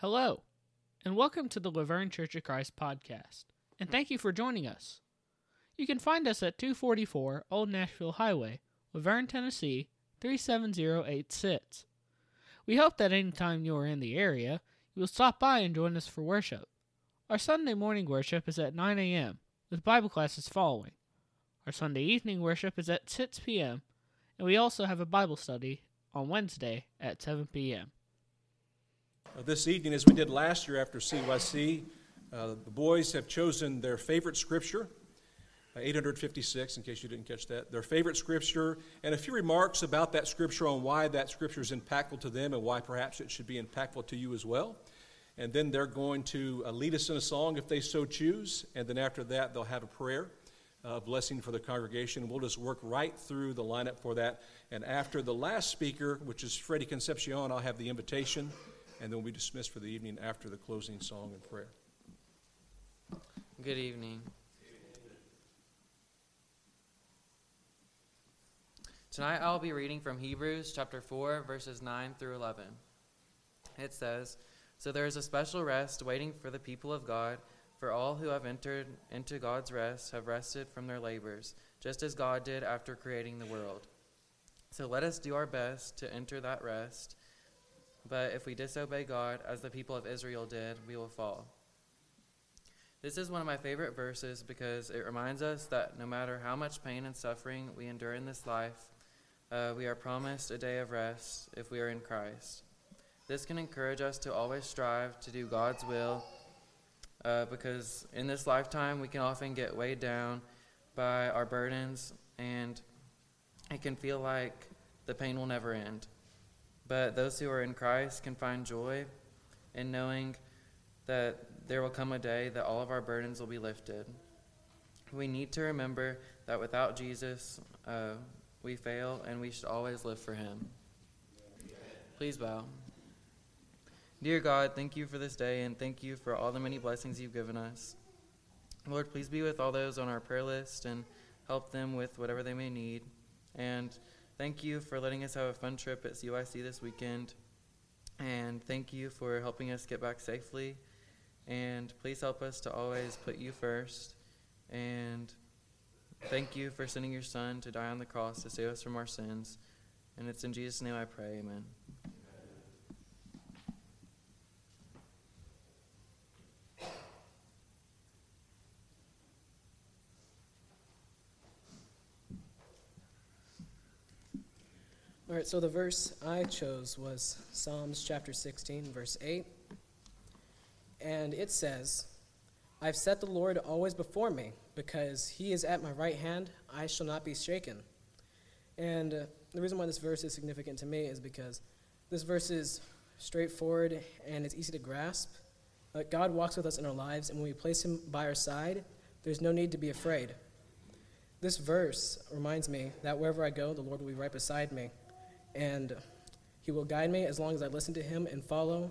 Hello, and welcome to the La Vergne Church of Christ podcast, and thank you for joining us. You can find us at 244 Old Nashville Highway, La Vergne, Tennessee 37086. We hope that anytime you are in the area, you will stop by and join us for worship. Our Sunday morning worship is at 9 a.m., with Bible classes following. Our Sunday evening worship is at 6 p.m., and we also have a Bible study on Wednesday at 7 p.m. Uh, This evening, as we did last year after CYC, uh, the boys have chosen their favorite scripture, uh, 856, in case you didn't catch that, their favorite scripture, and a few remarks about that scripture on why that scripture is impactful to them and why perhaps it should be impactful to you as well. And then they're going to uh, lead us in a song if they so choose, and then after that, they'll have a prayer of blessing for the congregation. We'll just work right through the lineup for that. And after the last speaker, which is Freddie Concepcion, I'll have the invitation, and then we'll be dismissed for the evening after the closing song and prayer. Good evening. Tonight I'll be reading from Hebrews chapter 4, verses 9 through 11. It says, So there is a special rest waiting for the people of God, for all who have entered into God's rest have rested from their labors, just as God did after creating the world. So let us do our best to enter that rest, but if we disobey God, as the people of Israel did, we will fall. This is one of my favorite verses because it reminds us that no matter how much pain and suffering we endure in this life, uh, we are promised a day of rest if we are in Christ. This can encourage us to always strive to do God's will uh, because in this lifetime we can often get weighed down by our burdens and it can feel like the pain will never end. But those who are in Christ can find joy in knowing that there will come a day that all of our burdens will be lifted. We need to remember that without Jesus, uh, we fail and we should always live for Him. Please bow. Dear God, thank you for this day and thank you for all the many blessings you've given us. Lord, please be with all those on our prayer list and help them with whatever they may need. And thank you for letting us have a fun trip at CYC this weekend. And thank you for helping us get back safely. And please help us to always put you first. And thank you for sending your son to die on the cross to save us from our sins. And it's in Jesus' name I pray. Amen. All right, so the verse I chose was Psalms chapter 16, verse 8. And it says, I've set the Lord always before me, because he is at my right hand, I shall not be shaken. And uh, the reason why this verse is significant to me is because this verse is straightforward and it's easy to grasp. Uh, God walks with us in our lives, and when we place him by our side, there's no need to be afraid. This verse reminds me that wherever I go, the Lord will be right beside me and he will guide me as long as I listen to him and follow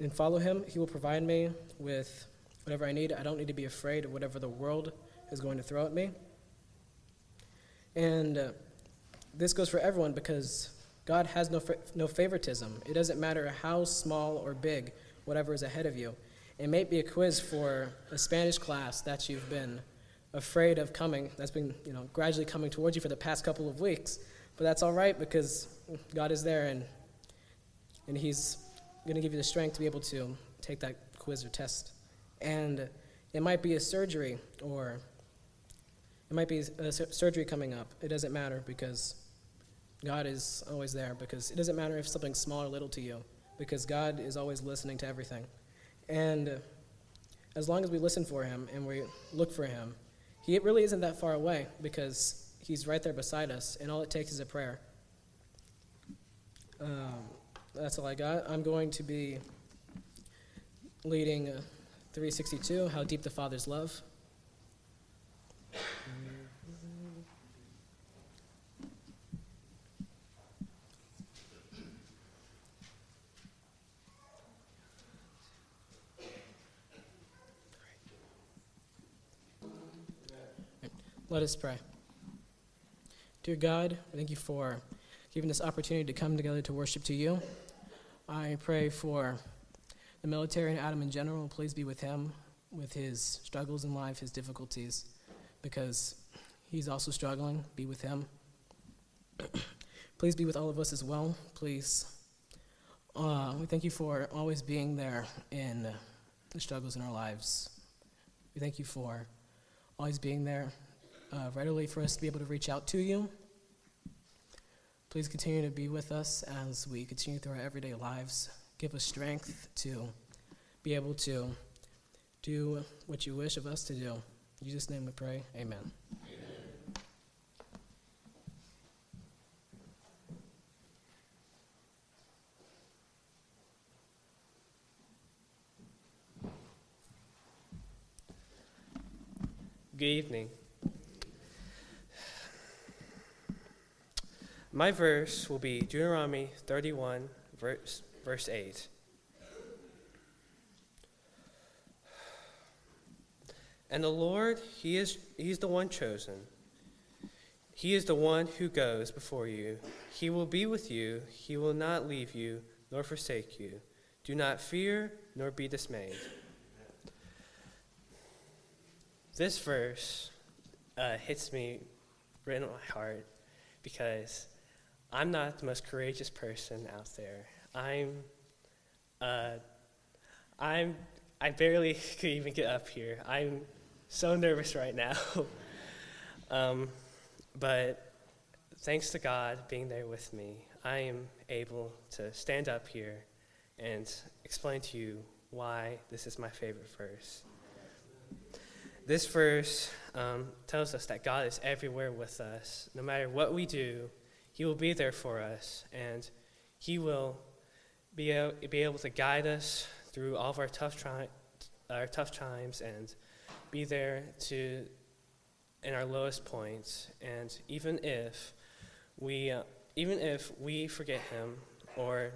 and follow him. He will provide me with whatever I need. I don't need to be afraid of whatever the world is going to throw at me. And uh, this goes for everyone because God has no fa- no favoritism. It doesn't matter how small or big whatever is ahead of you. It may be a quiz for a Spanish class that you've been afraid of coming. That's been you know gradually coming towards you for the past couple of weeks. But that's all right because God is there and, and He's going to give you the strength to be able to take that quiz or test. And it might be a surgery or it might be a sur- surgery coming up. It doesn't matter because God is always there because it doesn't matter if something's small or little to you because God is always listening to everything. And as long as we listen for Him and we look for Him, He really isn't that far away because He's right there beside us, and all it takes is a prayer. Um, that's all I got. I'm going to be leading uh, 362 How Deep the Father's Love. Let us pray. Dear God, thank you for giving this opportunity to come together to worship to you. I pray for the military and Adam in general. Please be with him, with his struggles in life, his difficulties, because he's also struggling. Be with him. Please be with all of us as well. Please. Uh, we thank you for always being there in the struggles in our lives. We thank you for always being there uh, readily for us to be able to reach out to you. Please continue to be with us as we continue through our everyday lives. Give us strength to be able to do what you wish of us to do. In Jesus' name we pray. Amen. Good evening. My verse will be Deuteronomy 31, verse, verse 8. And the Lord, he is He's the one chosen. He is the one who goes before you. He will be with you. He will not leave you nor forsake you. Do not fear nor be dismayed. This verse uh, hits me right in my heart because I'm not the most courageous person out there. I'm, uh, I'm, I barely could even get up here. I'm so nervous right now. um, but thanks to God being there with me, I am able to stand up here and explain to you why this is my favorite verse. This verse um, tells us that God is everywhere with us. No matter what we do, He will be there for us, and He will be, able, be able to guide us through all of our tough, tri- our tough times and be there to in our lowest points. And even if we, uh, even if we forget Him or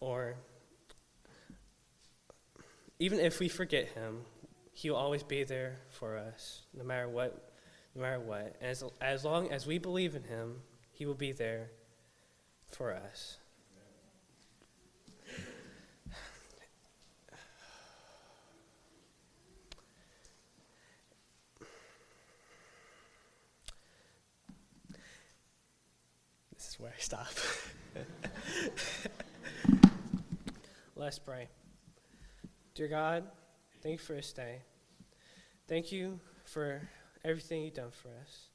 or even if we forget Him, he will always be there for us, no matter what. No matter what. As, as long as we believe in Him, He will be there for us. This is where I stop. Let's pray. Dear God, Thank you for this day. Thank you for everything you've done for us.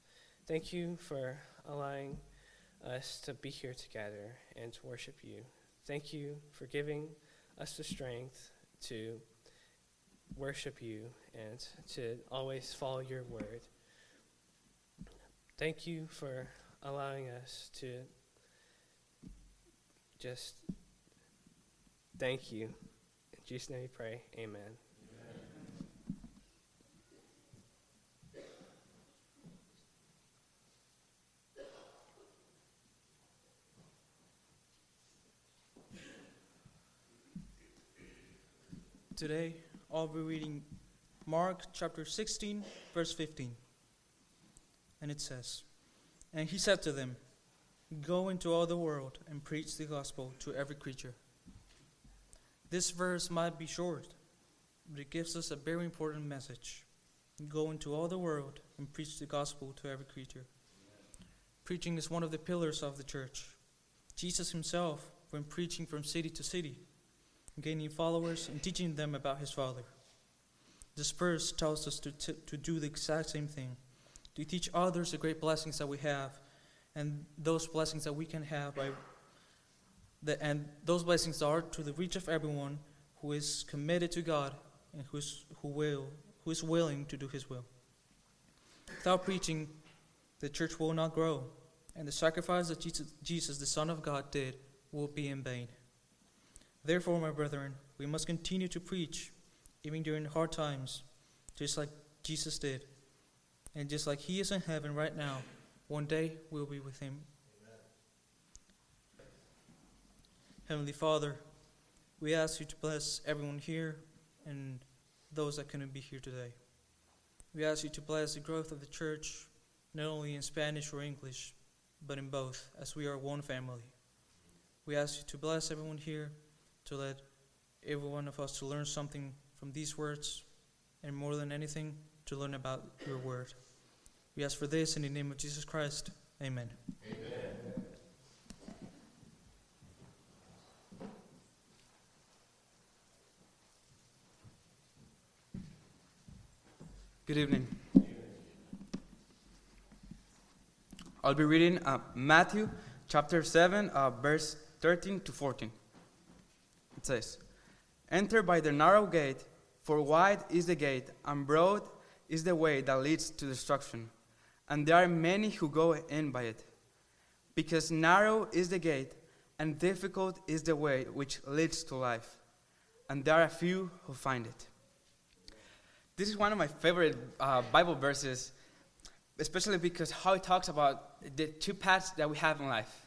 Thank you for allowing us to be here together and to worship you. Thank you for giving us the strength to worship you and to always follow your word. Thank you for allowing us to just thank you. In Jesus' name we pray. Amen. Today, I'll be reading Mark chapter 16, verse 15. And it says, And he said to them, Go into all the world and preach the gospel to every creature. This verse might be short, but it gives us a very important message. Go into all the world and preach the gospel to every creature. Preaching is one of the pillars of the church. Jesus himself when preaching from city to city gaining followers, and teaching them about his Father. This verse tells us to, t- to do the exact same thing to teach others the great blessings that we have, and those blessings that we can have by the, and those blessings are to the reach of everyone who is committed to God and who's, who will who is willing to do His will. Without preaching, the church will not grow, and the sacrifice that Jesus, Jesus, the Son of God, did will be in vain. Therefore, my brethren, we must continue to preach, even during hard times, just like Jesus did. And just like He is in heaven right now, one day we'll be with Him. Amen. Heavenly Father, we ask you to bless everyone here and those that couldn't be here today. We ask you to bless the growth of the church, not only in Spanish or English, but in both, as we are one family. We ask you to bless everyone here to let every one of us to learn something from these words, and more than anything, to learn about your word. We ask for this in the name of Jesus Christ. Amen. Good evening. I'll be reading uh, Matthew chapter 7, uh, verse 13 to 14. It says, Enter by the narrow gate, for wide is the gate, and broad is the way that leads to destruction, and there are many who go in by it. Because narrow is the gate, and difficult is the way which leads to life, and there are few who find it. This is one of my favorite uh, Bible verses, especially because how it talks about the two paths that we have in life.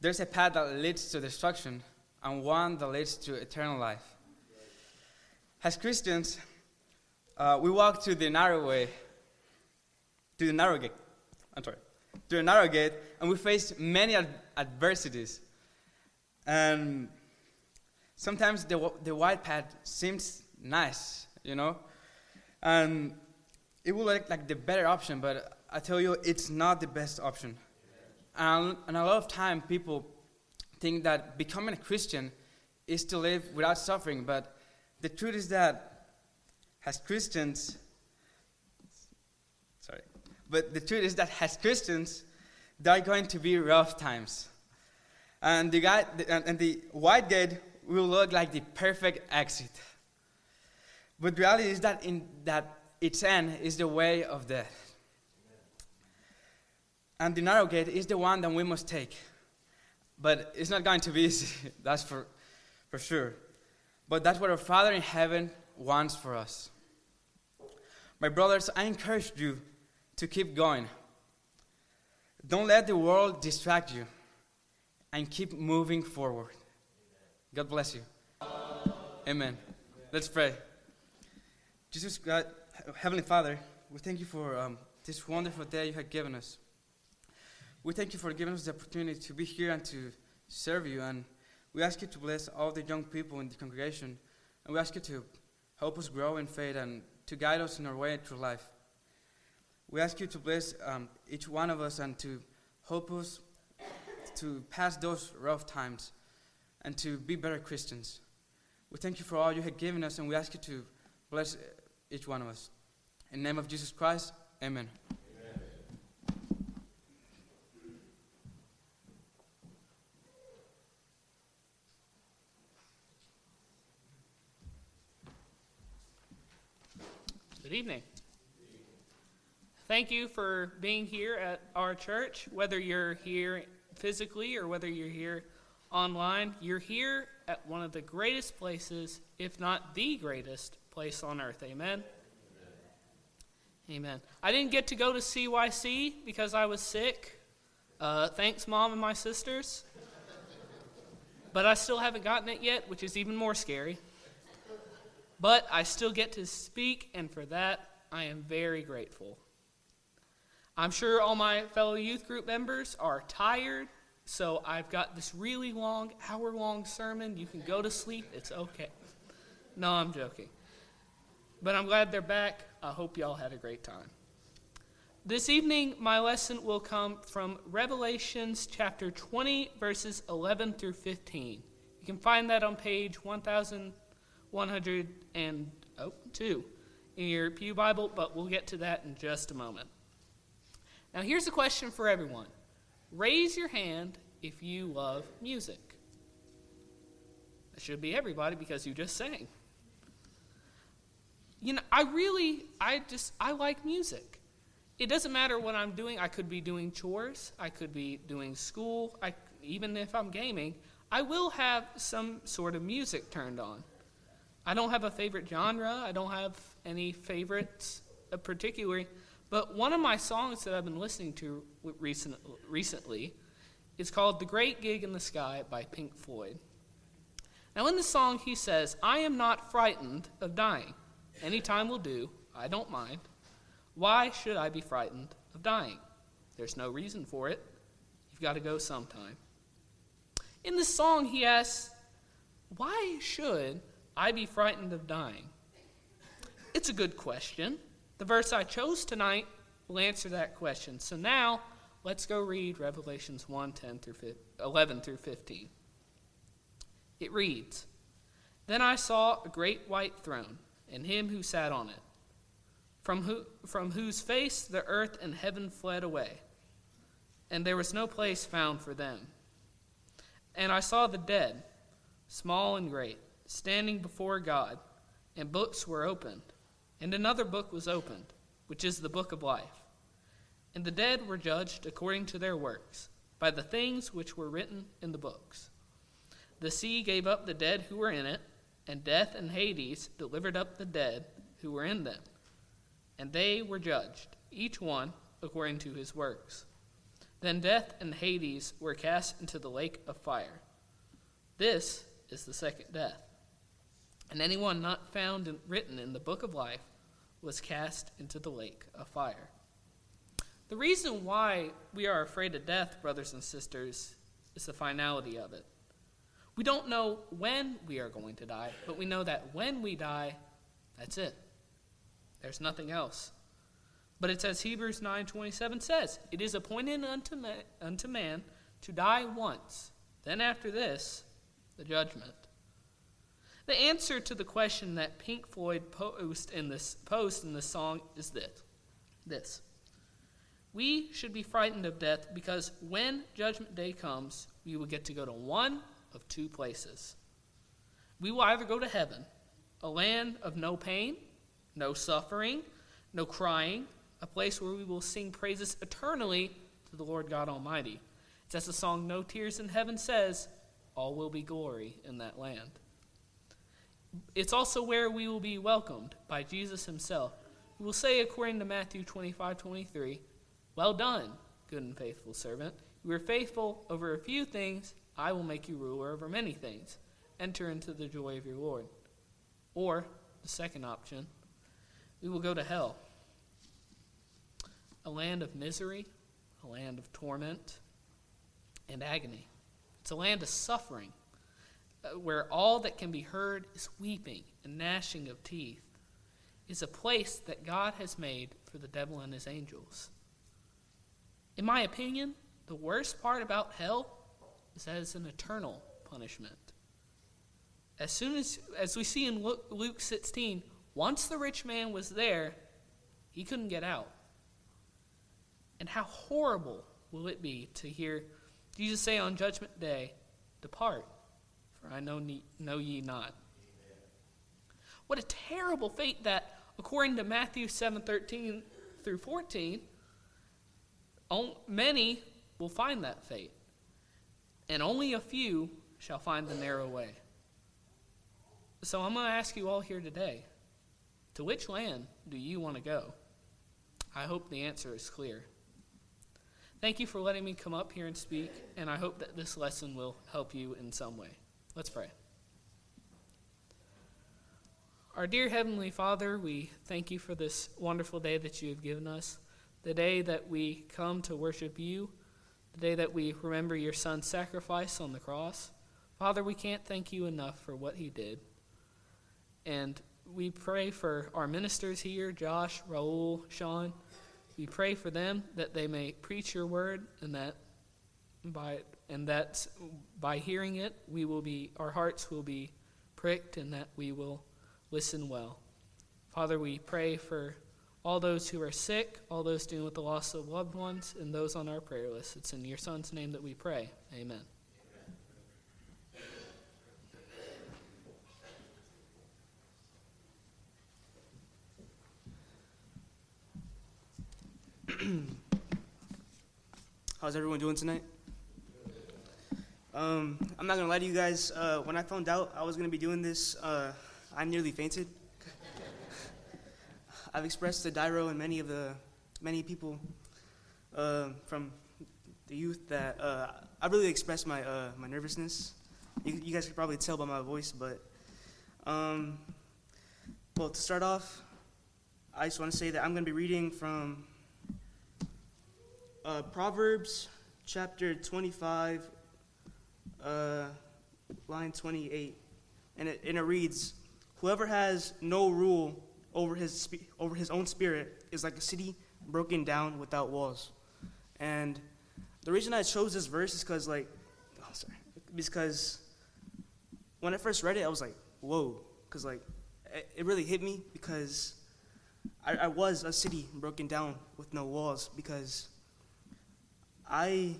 There's a path that leads to destruction, and one that leads to eternal life. As Christians, uh, we walk to the narrow way, to the narrow gate. I'm sorry, to the narrow gate, and we face many ad- adversities. And sometimes the, the wide path seems nice, you know, and it will look like the better option, but I tell you, it's not the best option. And, and a lot of time, people think that becoming a Christian is to live without suffering, but the truth is that as Christians, sorry, but the truth is that as Christians, there are going to be rough times. And the, guy, and, the wide gate will look like the perfect exit. But reality is that in that its end is the way of death. And the narrow gate is the one that we must take. But it's not going to be easy, that's for, for sure. But that's what our Father in heaven wants for us. My brothers, I encourage you to keep going. Don't let the world distract you and keep moving forward. God bless you. Amen. Let's pray. Jesus, God, Heavenly Father, we thank you for um, this wonderful day you have given us. We thank you for giving us the opportunity to be here and to serve you. And we ask you to bless all the young people in the congregation. And we ask you to help us grow in faith and to guide us in our way through life. We ask you to bless um, each one of us and to help us to pass those rough times and to be better Christians. We thank you for all you have given us, and we ask you to bless each one of us. In the name of Jesus Christ, amen. Evening. Thank you for being here at our church, whether you're here physically or whether you're here online. You're here at one of the greatest places, if not the greatest place on earth. Amen. Amen. I didn't get to go to CYC because I was sick. Uh, thanks, Mom and my sisters. But I still haven't gotten it yet, which is even more scary. But I still get to speak, and for that, I am very grateful. I'm sure all my fellow youth group members are tired, so I've got this really long, hour long sermon. You can go to sleep, it's okay. No, I'm joking. But I'm glad they're back. I hope y'all had a great time. This evening, my lesson will come from Revelations chapter 20, verses 11 through 15. You can find that on page 1102 in your Pew Bible, but we'll get to that in just a moment. Now, here's a question for everyone Raise your hand if you love music. That should be everybody because you just sang you know, I really, I just, I like music. It doesn't matter what I'm doing. I could be doing chores. I could be doing school. I, even if I'm gaming, I will have some sort of music turned on. I don't have a favorite genre. I don't have any favorites uh, particularly. But one of my songs that I've been listening to recent, recently is called The Great Gig in the Sky by Pink Floyd. Now, in the song, he says, I am not frightened of dying. Any time will do. I don't mind. Why should I be frightened of dying? There's no reason for it. You've got to go sometime. In the song, he asks, why should I be frightened of dying? It's a good question. The verse I chose tonight will answer that question. So now, let's go read Revelations 1 10 through 15, 11 through 15. It reads Then I saw a great white throne, and him who sat on it, from, who, from whose face the earth and heaven fled away, and there was no place found for them. And I saw the dead, small and great, standing before God, and books were opened. And another book was opened, which is the book of life. And the dead were judged according to their works, by the things which were written in the books. The sea gave up the dead who were in it, and death and Hades delivered up the dead who were in them. And they were judged, each one according to his works. Then death and Hades were cast into the lake of fire. This is the second death. And anyone not found in, written in the book of life was cast into the lake of fire. The reason why we are afraid of death, brothers and sisters, is the finality of it. We don't know when we are going to die, but we know that when we die, that's it. There's nothing else. But it's as Hebrews 9:27 says, it is appointed unto man, unto man to die once. Then after this, the judgment. The answer to the question that Pink Floyd posed in this post in this song is this. This. We should be frightened of death because when judgment day comes, we will get to go to one of two places. We will either go to heaven, a land of no pain, no suffering, no crying, a place where we will sing praises eternally to the Lord God Almighty. It's as the song No Tears in Heaven says, all will be glory in that land. It's also where we will be welcomed by Jesus himself, who will say, according to Matthew 25 23, Well done, good and faithful servant. You were faithful over a few things, I will make you ruler over many things. Enter into the joy of your Lord. Or, the second option, we will go to hell a land of misery, a land of torment and agony. It's a land of suffering where all that can be heard is weeping and gnashing of teeth. is a place that God has made for the devil and his angels. In my opinion, the worst part about hell is that it's an eternal punishment. As soon as, as we see in Luke 16, once the rich man was there, he couldn't get out. And how horrible will it be to hear Jesus say on Judgment Day, Depart, for I know, ne- know ye not. What a terrible fate that, according to Matthew 7 13 through 14, many will find that fate, and only a few shall find the narrow way. So I'm going to ask you all here today to which land do you want to go? I hope the answer is clear. Thank you for letting me come up here and speak, and I hope that this lesson will help you in some way. Let's pray. Our dear Heavenly Father, we thank you for this wonderful day that you have given us, the day that we come to worship you, the day that we remember your Son's sacrifice on the cross. Father, we can't thank you enough for what he did. And we pray for our ministers here, Josh, Raul, Sean. We pray for them that they may preach your word and that by and that by hearing it we will be our hearts will be pricked and that we will listen well. Father, we pray for all those who are sick, all those dealing with the loss of loved ones, and those on our prayer list. It's in your Son's name that we pray. Amen. How's everyone doing tonight? Um, I'm not gonna lie to you guys. Uh, when I found out I was gonna be doing this, uh, I nearly fainted. I've expressed to Dairo and many of the many people uh, from the youth that uh, I really expressed my uh, my nervousness. You, you, guys could probably tell by my voice, but um, well, to start off, I just want to say that I'm gonna be reading from uh, Proverbs chapter 25, uh, line 28. and it, and it reads, "Whoever has no rule over his spe- over his own spirit is like a city broken down without walls." And the reason I chose this verse is because, like, oh, sorry, because when I first read it, I was like, "Whoa," because like it, it really hit me because I, I was a city broken down with no walls because I,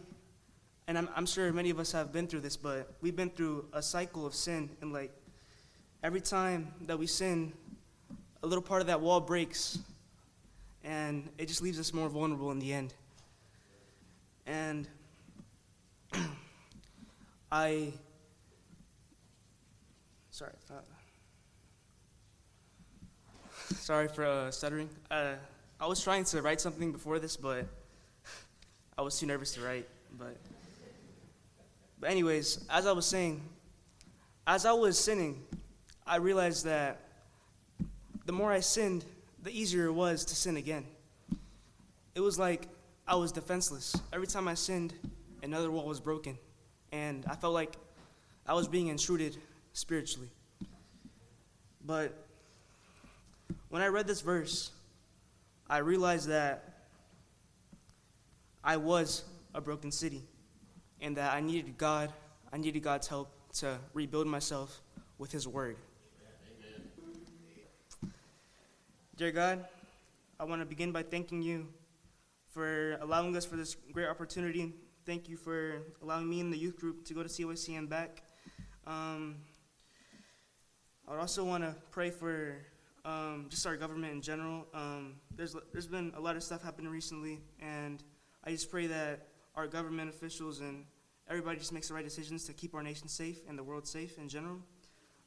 and I'm, I'm sure many of us have been through this, but we've been through a cycle of sin, and like every time that we sin, a little part of that wall breaks, and it just leaves us more vulnerable in the end. And I, sorry, uh, sorry for uh, stuttering. Uh, I was trying to write something before this, but I was too nervous to write. But, but anyways, as I was saying, as I was sinning, I realized that the more I sinned, the easier it was to sin again. It was like I was defenseless. Every time I sinned, another wall was broken, and I felt like I was being intruded spiritually. But when I read this verse, I realized that I was a broken city and that I needed God, I needed God's help to rebuild myself with His Word. Dear God, I want to begin by thanking you for allowing us for this great opportunity. Thank you for allowing me and the youth group to go to CYC and back. Um, I would also want to pray for um, just our government in general. Um, there's there's been a lot of stuff happening recently, and I just pray that our government officials and everybody just makes the right decisions to keep our nation safe and the world safe in general.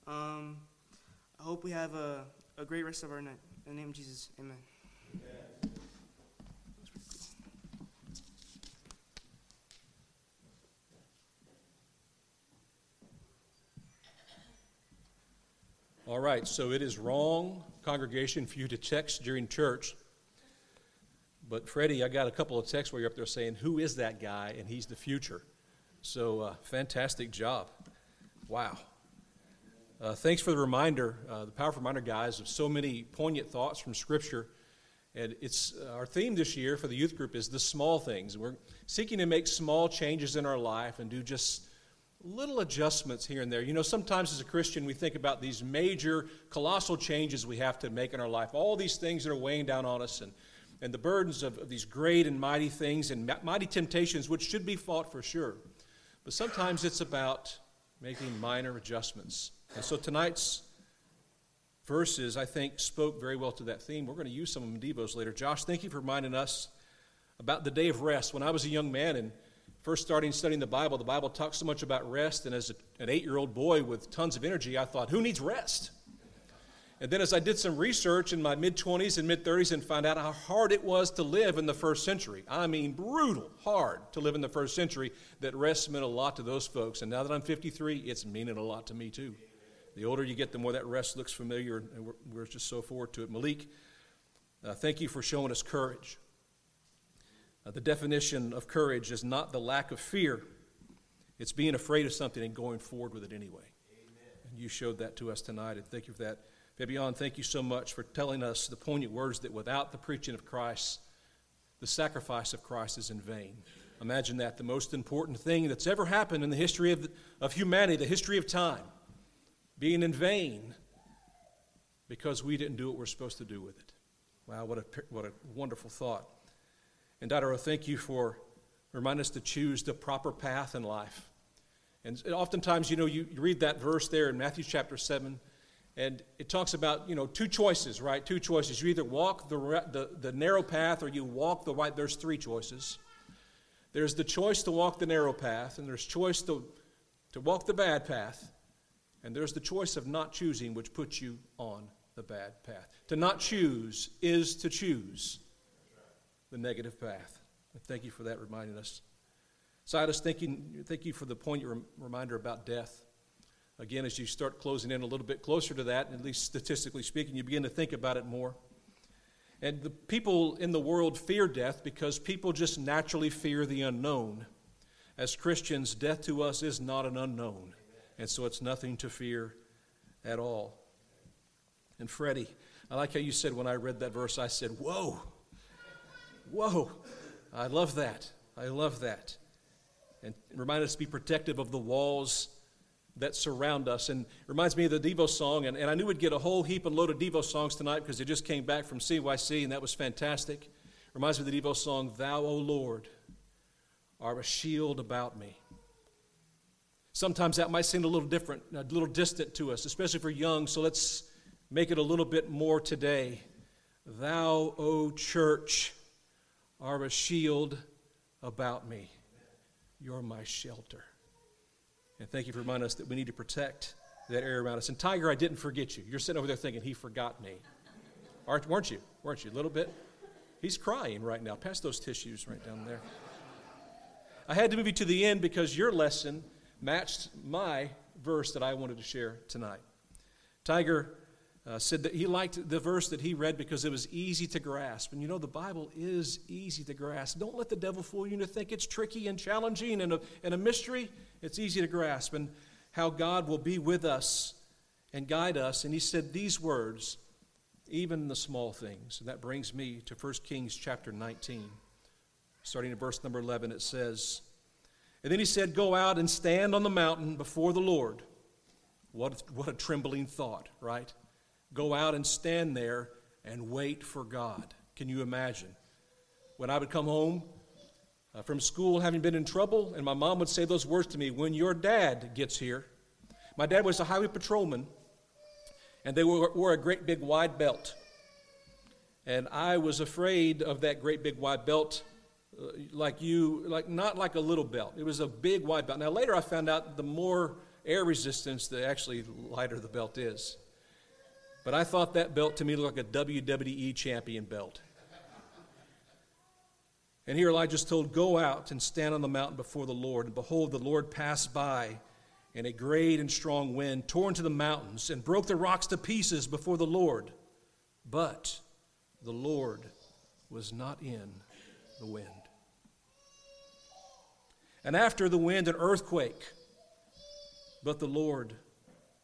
Um, I hope we have a, a great rest of our night. In the name of Jesus, amen. All right, so it is wrong, congregation, for you to text during church. But Freddie, I got a couple of texts where you're up there saying, Who is that guy? And he's the future. So, uh, fantastic job. Wow. Uh, thanks for the reminder, uh, the powerful reminder, guys, of so many poignant thoughts from Scripture. And it's uh, our theme this year for the youth group is the small things. We're seeking to make small changes in our life and do just little adjustments here and there. You know, sometimes as a Christian, we think about these major, colossal changes we have to make in our life, all these things that are weighing down on us, and, and the burdens of, of these great and mighty things and mighty temptations, which should be fought for sure. But sometimes it's about making minor adjustments. And so tonight's verses, I think, spoke very well to that theme. We're going to use some of them in Devos later. Josh, thank you for reminding us about the day of rest. When I was a young man and first starting studying the Bible, the Bible talks so much about rest. And as a, an eight year old boy with tons of energy, I thought, who needs rest? And then as I did some research in my mid 20s and mid 30s and found out how hard it was to live in the first century, I mean, brutal hard to live in the first century, that rest meant a lot to those folks. And now that I'm 53, it's meaning a lot to me too. The older you get, the more that rest looks familiar, and we're, we're just so forward to it. Malik, uh, thank you for showing us courage. Uh, the definition of courage is not the lack of fear, it's being afraid of something and going forward with it anyway. Amen. And you showed that to us tonight, and thank you for that. Fabian, thank you so much for telling us the poignant words that without the preaching of Christ, the sacrifice of Christ is in vain. Imagine that the most important thing that's ever happened in the history of, of humanity, the history of time, being in vain because we didn't do what we're supposed to do with it. Wow, what a, what a wonderful thought. And Dotto, thank you for reminding us to choose the proper path in life. And oftentimes, you know, you, you read that verse there in Matthew chapter 7, and it talks about, you know, two choices, right? Two choices. You either walk the, the, the narrow path or you walk the right. There's three choices. There's the choice to walk the narrow path, and there's choice to, to walk the bad path, and there's the choice of not choosing, which puts you on the bad path. To not choose is to choose the negative path. thank you for that reminding us. Silas, thank you, thank you for the poignant reminder about death. Again, as you start closing in a little bit closer to that, at least statistically speaking, you begin to think about it more. And the people in the world fear death because people just naturally fear the unknown. As Christians, death to us is not an unknown. And so it's nothing to fear at all. And Freddie, I like how you said when I read that verse, I said, Whoa, whoa. I love that. I love that. And remind us to be protective of the walls that surround us. And reminds me of the Devo song. And, and I knew we'd get a whole heap and load of Devo songs tonight because they just came back from CYC, and that was fantastic. Reminds me of the Devo song, Thou, O Lord, are a shield about me. Sometimes that might seem a little different, a little distant to us, especially for young, so let's make it a little bit more today. Thou, O church, are a shield about me. You're my shelter. And thank you for reminding us that we need to protect that area around us. And Tiger, I didn't forget you. You're sitting over there thinking, he forgot me. Aren't, weren't you? Weren't you? A little bit? He's crying right now. Pass those tissues right down there. I had to move you to the end because your lesson matched my verse that I wanted to share tonight. Tiger uh, said that he liked the verse that he read because it was easy to grasp. And you know, the Bible is easy to grasp. Don't let the devil fool you to think it's tricky and challenging and a, and a mystery. It's easy to grasp. And how God will be with us and guide us. And he said these words, even the small things. And that brings me to 1 Kings chapter 19. Starting at verse number 11, it says, And then he said, Go out and stand on the mountain before the Lord. What, what a trembling thought, right? go out and stand there and wait for God. Can you imagine? When I would come home uh, from school having been in trouble, and my mom would say those words to me when your dad gets here. My dad was a highway patrolman, and they wore, a great big wide belt. And I was afraid of that great big wide belt uh, like you, like not like a little belt. It was a big wide belt. Now later I found out the more air resistance, the actually lighter the belt is. But I thought that belt to me looked like a WWE champion belt. And here Elijah is told, Go out and stand on the mountain before the Lord. And behold, the Lord passed by, and a great and strong wind tore into the mountains and broke the rocks to pieces before the Lord. But the Lord was not in the wind. And after the wind, an earthquake. But the Lord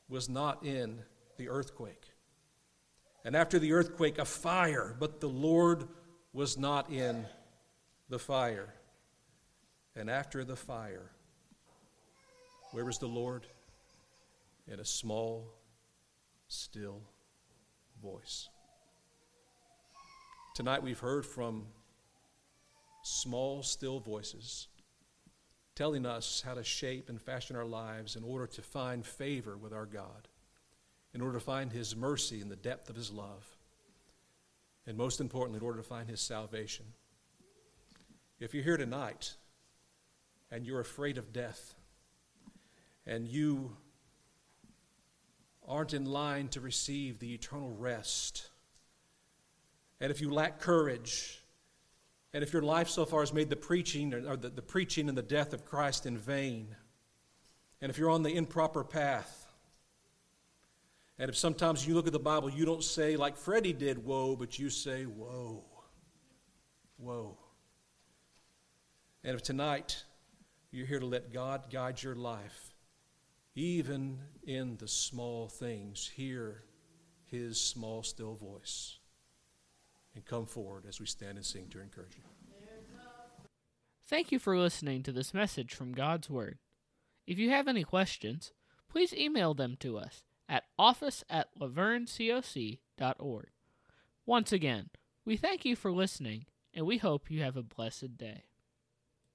was not in the earthquake. And after the earthquake, a fire, but the Lord was not in the fire. And after the fire, where was the Lord? In a small, still voice. Tonight we've heard from small, still voices telling us how to shape and fashion our lives in order to find favor with our God in order to find His mercy in the depth of His love, and most importantly, in order to find His salvation. If you're here tonight and you're afraid of death, and you aren't in line to receive the eternal rest, and if you lack courage, and if your life so far has made the preaching or the, the preaching and the death of Christ in vain, and if you're on the improper path, and if sometimes you look at the Bible, you don't say, like Freddie did, whoa, but you say, whoa, whoa. And if tonight you're here to let God guide your life, even in the small things, hear his small, still voice. And come forward as we stand and sing to encourage you. Thank you for listening to this message from God's Word. If you have any questions, please email them to us at office at lavergnecoc.org. Once again, we thank you for listening, and we hope you have a blessed day.